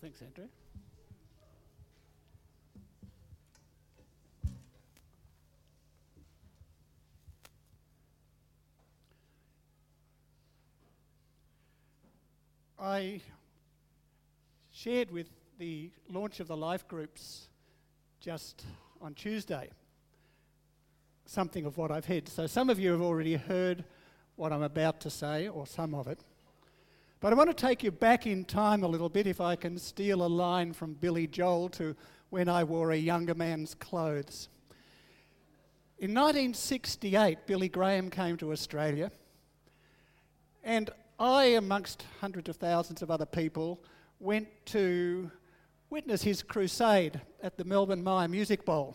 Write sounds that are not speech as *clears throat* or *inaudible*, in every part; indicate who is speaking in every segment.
Speaker 1: thanks, Andrew. I shared with the launch of the life groups just on Tuesday something of what I've heard. So some of you have already heard what I'm about to say, or some of it. But I want to take you back in time a little bit, if I can steal a line from Billy Joel to when I wore a younger man's clothes. In 1968, Billy Graham came to Australia, and I, amongst hundreds of thousands of other people, went to witness his crusade at the Melbourne Myer Music Bowl.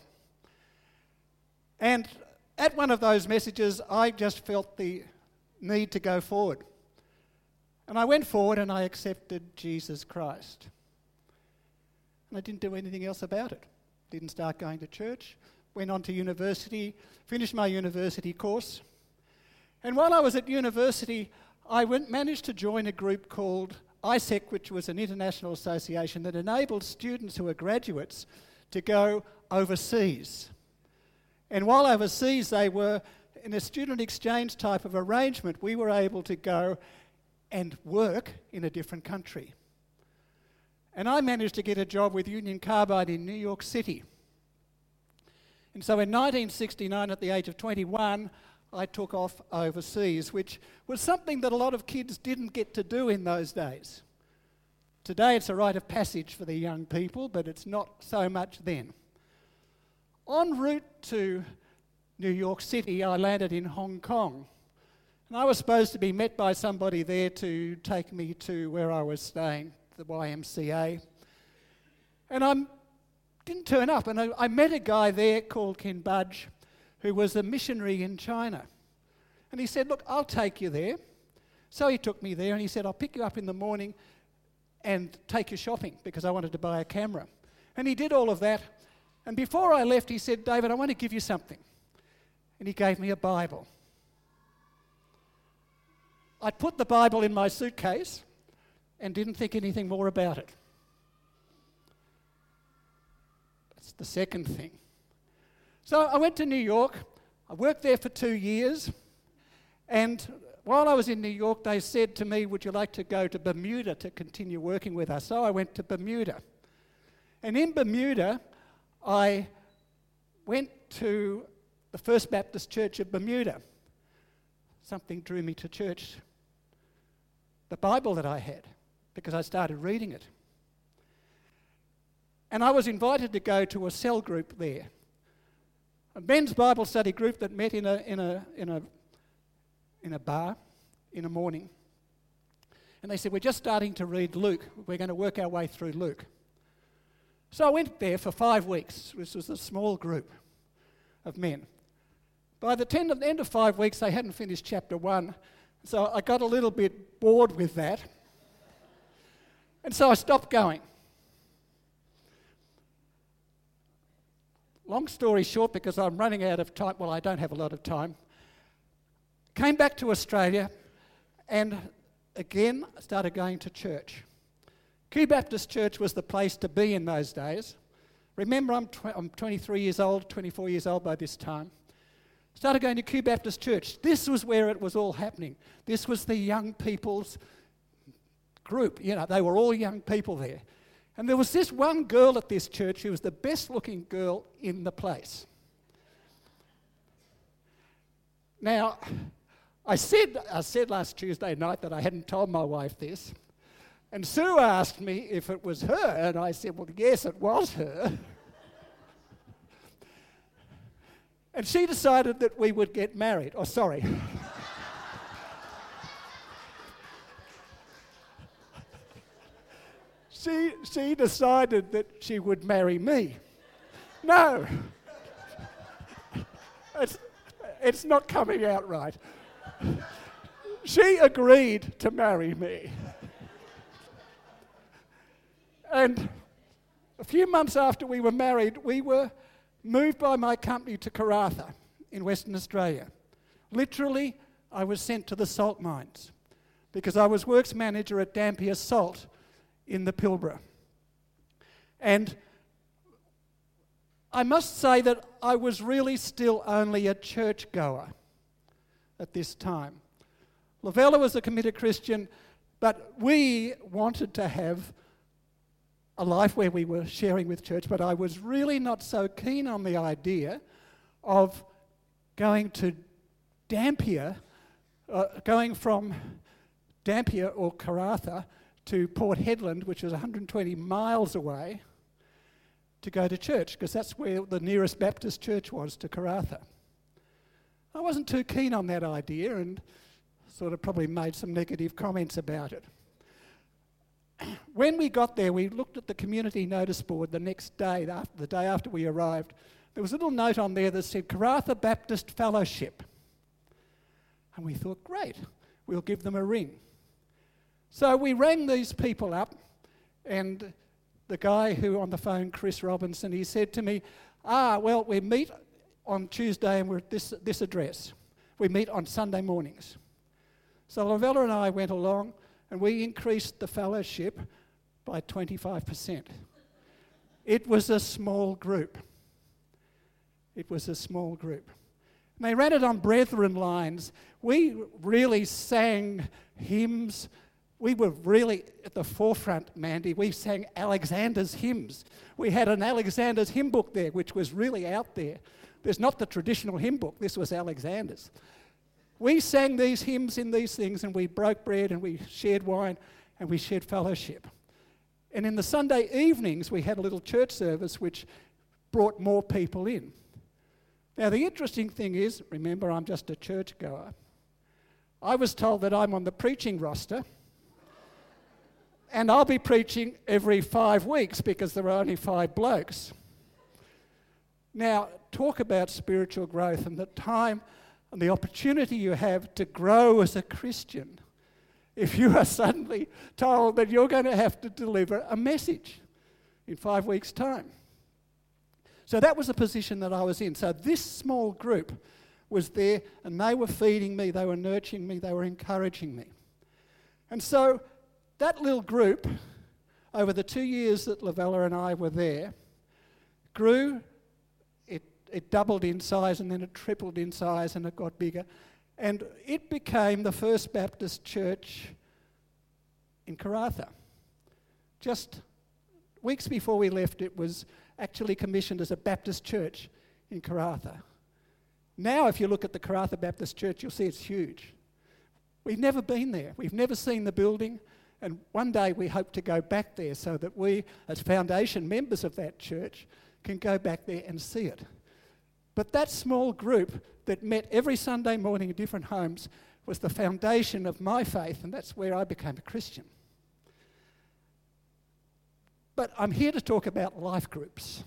Speaker 1: And at one of those messages, I just felt the need to go forward. And I went forward and I accepted Jesus Christ. And I didn't do anything else about it. Didn't start going to church. Went on to university, finished my university course. And while I was at university, I went, managed to join a group called AIESEC, which was an international association that enabled students who were graduates to go overseas. And while overseas, they were in a student exchange type of arrangement, we were able to go and work in a different country. And I managed to get a job with Union Carbide in New York City. And so in 1969, at the age of 21, I took off overseas, which was something that a lot of kids didn't get to do in those days. Today it's a rite of passage for the young people, but it's not so much then. En route to New York City, I landed in Hong Kong. And I was supposed to be met by somebody there to take me to where I was staying, the YMCA. And I didn't turn up, and I, I met a guy there called Ken Budge who was a missionary in China. And he said, Look, I'll take you there. So he took me there and he said, I'll pick you up in the morning and take you shopping because I wanted to buy a camera. And he did all of that. And before I left, he said, David, I want to give you something. And he gave me a Bible. I put the Bible in my suitcase and didn't think anything more about it. That's the second thing. So I went to New York. I worked there for two years. And while I was in New York, they said to me, Would you like to go to Bermuda to continue working with us? So I went to Bermuda. And in Bermuda, I went to the First Baptist Church of Bermuda. Something drew me to church. The Bible that I had, because I started reading it. And I was invited to go to a cell group there a men's Bible study group that met in a, in a, in a, in a bar in the morning. And they said, We're just starting to read Luke. We're going to work our way through Luke. So I went there for five weeks. This was a small group of men. By the end of five weeks, they hadn't finished chapter one. So I got a little bit bored with that. And so I stopped going. Long story short, because I'm running out of time, well, I don't have a lot of time, came back to Australia and again started going to church. Kew Baptist Church was the place to be in those days. Remember, I'm, tw- I'm 23 years old, 24 years old by this time. Started going to Kew Baptist Church. This was where it was all happening. This was the young people's group. You know, they were all young people there. And there was this one girl at this church who was the best looking girl in the place. Now, I said, I said last Tuesday night that I hadn't told my wife this. And Sue asked me if it was her, and I said, Well, yes, it was her. *laughs* and she decided that we would get married. Oh, sorry. she, she decided that she would marry me. No, it's, it's not coming out right. She agreed to marry me. And a few months after we were married, we were moved by my company to Karratha in Western Australia. Literally, I was sent to the salt mines because I was works manager at Dampier Salt in the Pilbara. And I must say that I was really still only a churchgoer at this time. Lavella was a committed Christian, but we wanted to have a life where we were sharing with church, but I was really not so keen on the idea of going to Dampier, uh, going from Dampier or Karratha to Port Hedland, which is 120 miles away, to go to church, because that's where the nearest Baptist church was to Karratha. I wasn't too keen on that idea and sort of probably made some negative comments about it. *clears throat* When we got there, we looked at the community notice board the next day, the day after we arrived. There was a little note on there that said Karratha Baptist Fellowship. And we thought, great, we'll give them a ring. So we rang these people up, and the guy who on the phone, Chris Robinson, he said to me, Ah, well, we meet on Tuesday and we're at this, this address. We meet on Sunday mornings. So Lavella and I went along and we increased the fellowship by 25%. It was a small group. It was a small group. And they ran it on brethren lines. We really sang hymns. We were really at the forefront, Mandy. We sang Alexander's hymns. We had an Alexander's hymn book there, which was really out there. There's not the traditional hymn book, this was Alexander's. We sang these hymns in these things, and we broke bread, and we shared wine, and we shared fellowship. And in the Sunday evenings, we had a little church service which brought more people in. Now, the interesting thing is remember, I'm just a churchgoer. I was told that I'm on the preaching roster, and I'll be preaching every five weeks because there are only five blokes. Now, talk about spiritual growth and the time and the opportunity you have to grow as a Christian if you are suddenly told that you're going to have to deliver a message in five weeks' time. So that was the position that I was in. So this small group was there and they were feeding me, they were nurturing me, they were encouraging me. And so that little group, over the two years that Lavella and I were there, grew it doubled in size and then it tripled in size and it got bigger. And it became the first Baptist church in Karratha. Just weeks before we left, it was actually commissioned as a Baptist church in Karratha. Now, if you look at the Karratha Baptist Church, you'll see it's huge. We've never been there, we've never seen the building, and one day we hope to go back there so that we, as foundation members of that church, can go back there and see it. But that small group that met every Sunday morning in different homes was the foundation of my faith, and that's where I became a Christian. But I'm here to talk about life groups.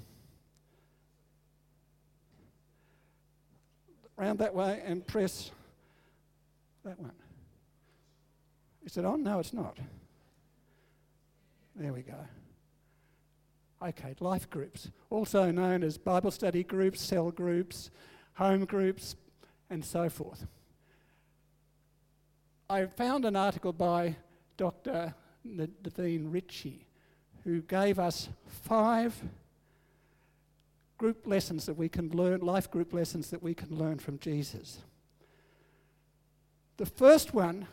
Speaker 1: Round that way and press that one. Is it on? No, it's not. There we go. Okay, life groups, also known as Bible study groups, cell groups, home groups, and so forth. I found an article by Dr. Naveen Ritchie, who gave us five group lessons that we can learn, life group lessons that we can learn from Jesus. The first one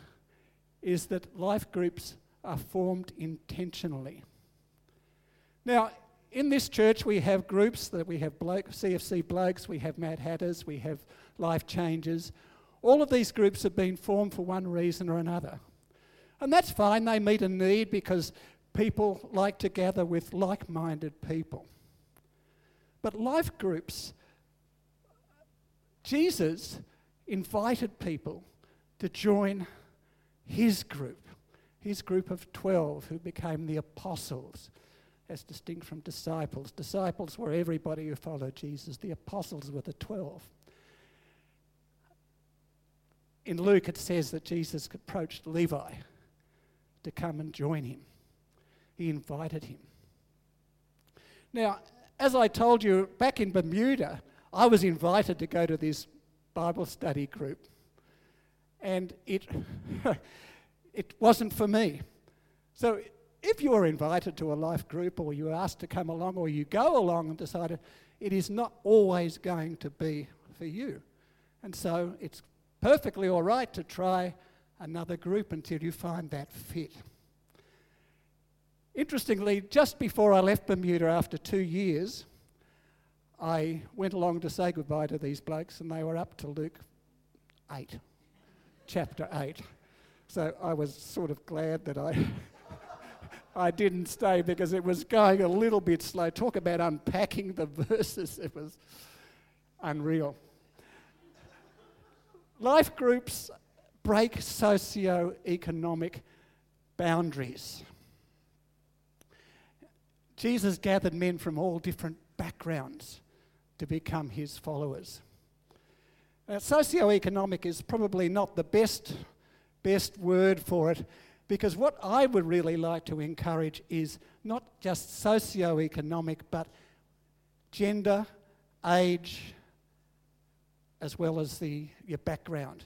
Speaker 1: is that life groups are formed intentionally. Now, in this church, we have groups that we have bloke, CFC blokes, we have Mad Hatters, we have Life Changers. All of these groups have been formed for one reason or another. And that's fine, they meet a need because people like to gather with like minded people. But life groups, Jesus invited people to join his group, his group of 12 who became the apostles as distinct from disciples. Disciples were everybody who followed Jesus, the apostles were the 12. In Luke, it says that Jesus approached Levi to come and join him. He invited him. Now, as I told you, back in Bermuda, I was invited to go to this Bible study group. And it, *laughs* it wasn't for me. So if you are invited to a life group or you're asked to come along or you go along and decide it is not always going to be for you. And so it's perfectly all right to try another group until you find that fit. Interestingly, just before I left Bermuda after two years, I went along to say goodbye to these blokes, and they were up to Luke 8, chapter 8. So I was sort of glad that I, *laughs* I didn't stay because it was going a little bit slow. Talk about unpacking the verses, *laughs* it was unreal. Life groups break socio-economic boundaries. Jesus gathered men from all different backgrounds to become his followers. Now, socio-economic is probably not the best, best word for it because what I would really like to encourage is not just socio-economic but gender, age, as well as the, your background.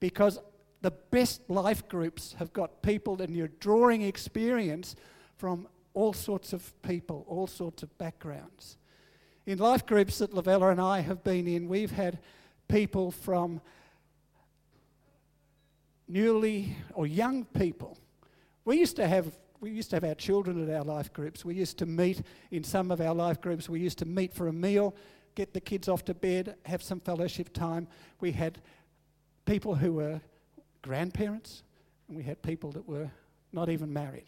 Speaker 1: Because the best life groups have got people and you're drawing experience from all sorts of people, all sorts of backgrounds. In life groups that Lavella and I have been in, we've had people from newly or young people. We used to have we used to have our children at our life groups. We used to meet in some of our life groups. We used to meet for a meal get the kids off to bed, have some fellowship time. We had people who were grandparents, and we had people that were not even married.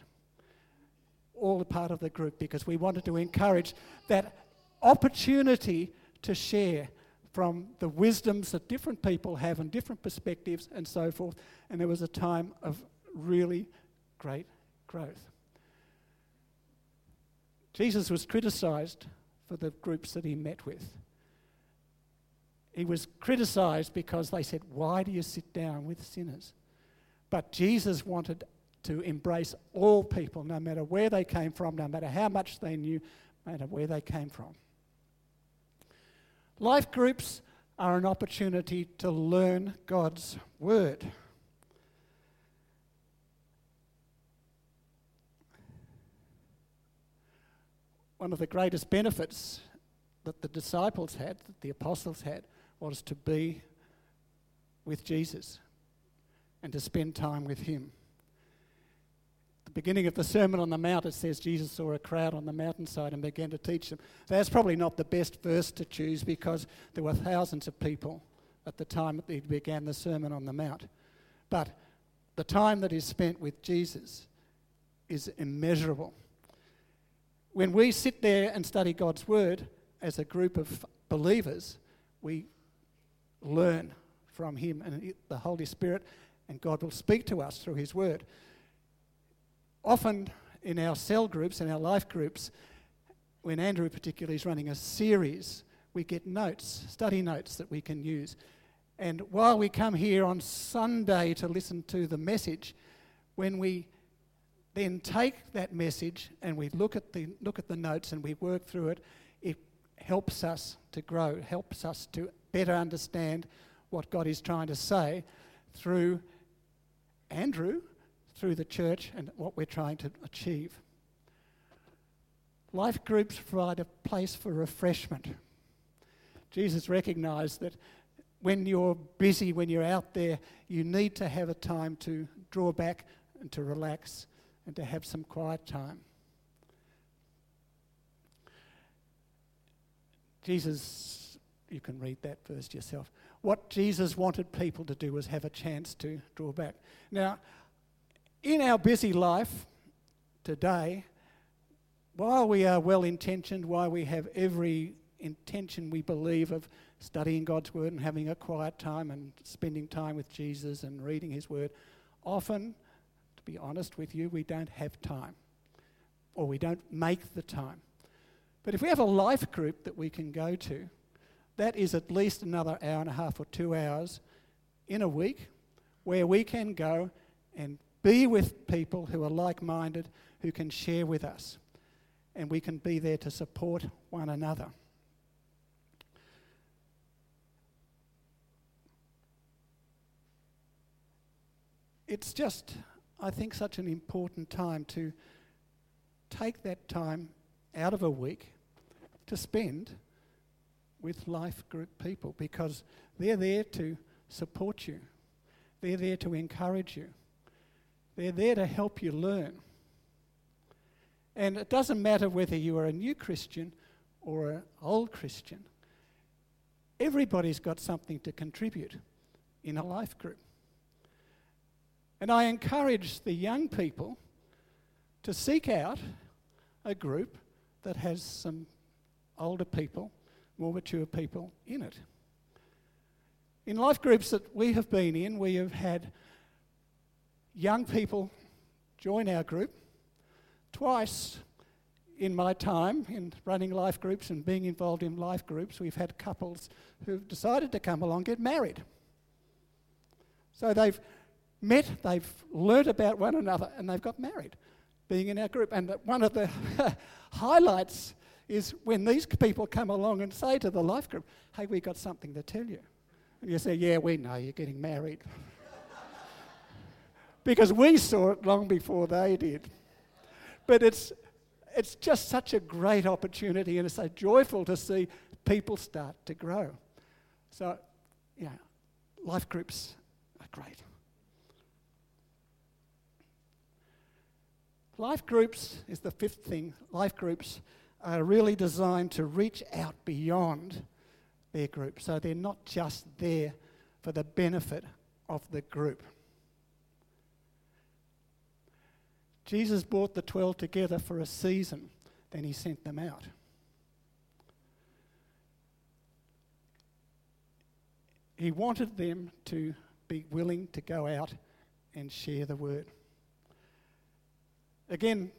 Speaker 1: All a part of the group because we wanted to encourage that opportunity to share from the wisdoms that different people have and different perspectives and so forth. And there was a time of really great growth. Jesus was criticized for the groups that he met with. He was criticized because they said, Why do you sit down with sinners? But Jesus wanted to embrace all people, no matter where they came from, no matter how much they knew, no matter where they came from. Life groups are an opportunity to learn God's Word. One of the greatest benefits that the disciples had, that the apostles had, was to be with Jesus and to spend time with Him. The beginning of the Sermon on the Mount, it says Jesus saw a crowd on the mountainside and began to teach them. That's probably not the best verse to choose because there were thousands of people at the time that he began the Sermon on the Mount. But the time that is spent with Jesus is immeasurable. When we sit there and study God's Word as a group of believers, we learn from Him and the Holy Spirit, and God will speak to us through His Word. Often in our cell groups and our life groups, when Andrew particularly is running a series, we get notes, study notes that we can use. And while we come here on Sunday to listen to the message, when we then take that message and we look at the, look at the notes and we work through it, it helps us to grow, helps us to better understand what God is trying to say through Andrew, through the church, and what we're trying to achieve. Life groups provide a place for refreshment. Jesus recognized that when you're busy, when you're out there, you need to have a time to draw back and to relax and to have some quiet time. Jesus you can read that verse yourself. What Jesus wanted people to do was have a chance to draw back. Now, in our busy life today, while we are well intentioned, while we have every intention we believe of studying God's Word and having a quiet time and spending time with Jesus and reading His Word, often, to be honest with you, we don't have time or we don't make the time. But if we have a life group that we can go to, that is at least another hour and a half or two hours in a week where we can go and be with people who are like minded, who can share with us. And we can be there to support one another. It's just, I think, such an important time to take that time out of a week to spend with life group people because they're there to support you, they're there to encourage you, they're there to help you learn. And it doesn't matter whether you are a new Christian or an old Christian, everybody's got something to contribute in a life group. And I encourage the young people to seek out a group that has some older people, more mature people in it. In life groups that we have been in, we have had young people join our group. Twice in my time in running life groups and being involved in life groups, we've had couples who've decided to come along get married. So they've met, they've learnt about one another, and they've got married being in our group. And one of the *laughs* highlights is when these people come along and say to the life group, Hey, we got something to tell you. And you say, Yeah, we know you're getting married. Because we saw it long before they did. But it's, it's just such a great opportunity and it's so joyful to see people start to grow. So, yeah, life groups are great. Life groups is the fifth thing. Life groups are really designed to reach out beyond their group. So they're not just there for the benefit of the group. Jesus brought the 12 together for a season, then he sent them out. He wanted them to be willing to go out and share the word. Again,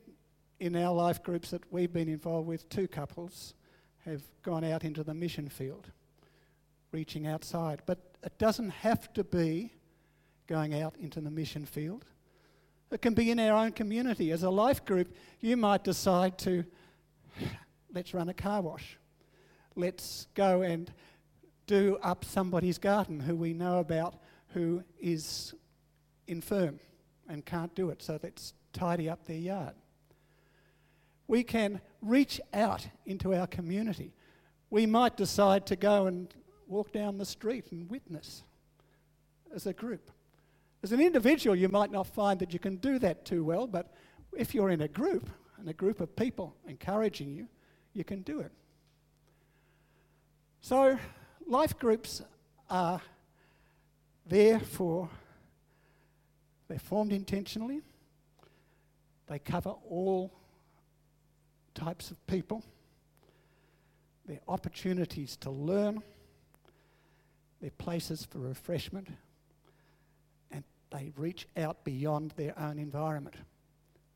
Speaker 1: in our life groups that we've been involved with, two couples have gone out into the mission field, reaching outside. But it doesn't have to be going out into the mission field. It can be in our own community. As a life group, you might decide to let's run a car wash. Let's go and do up somebody's garden who we know about who is infirm and can't do it. So let's tidy up their yard. We can reach out into our community. We might decide to go and walk down the street and witness as a group. As an individual, you might not find that you can do that too well, but if you're in a group, and a group of people encouraging you, you can do it. So, life groups are there for, they're formed intentionally, they cover all types of people. They're opportunities to learn. They're places for refreshment. They reach out beyond their own environment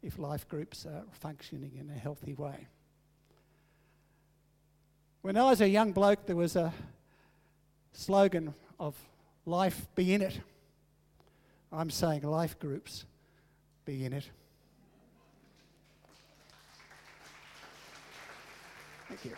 Speaker 1: if life groups are functioning in a healthy way. When I was a young bloke, there was a slogan of life be in it. I'm saying life groups be in it. Thank you.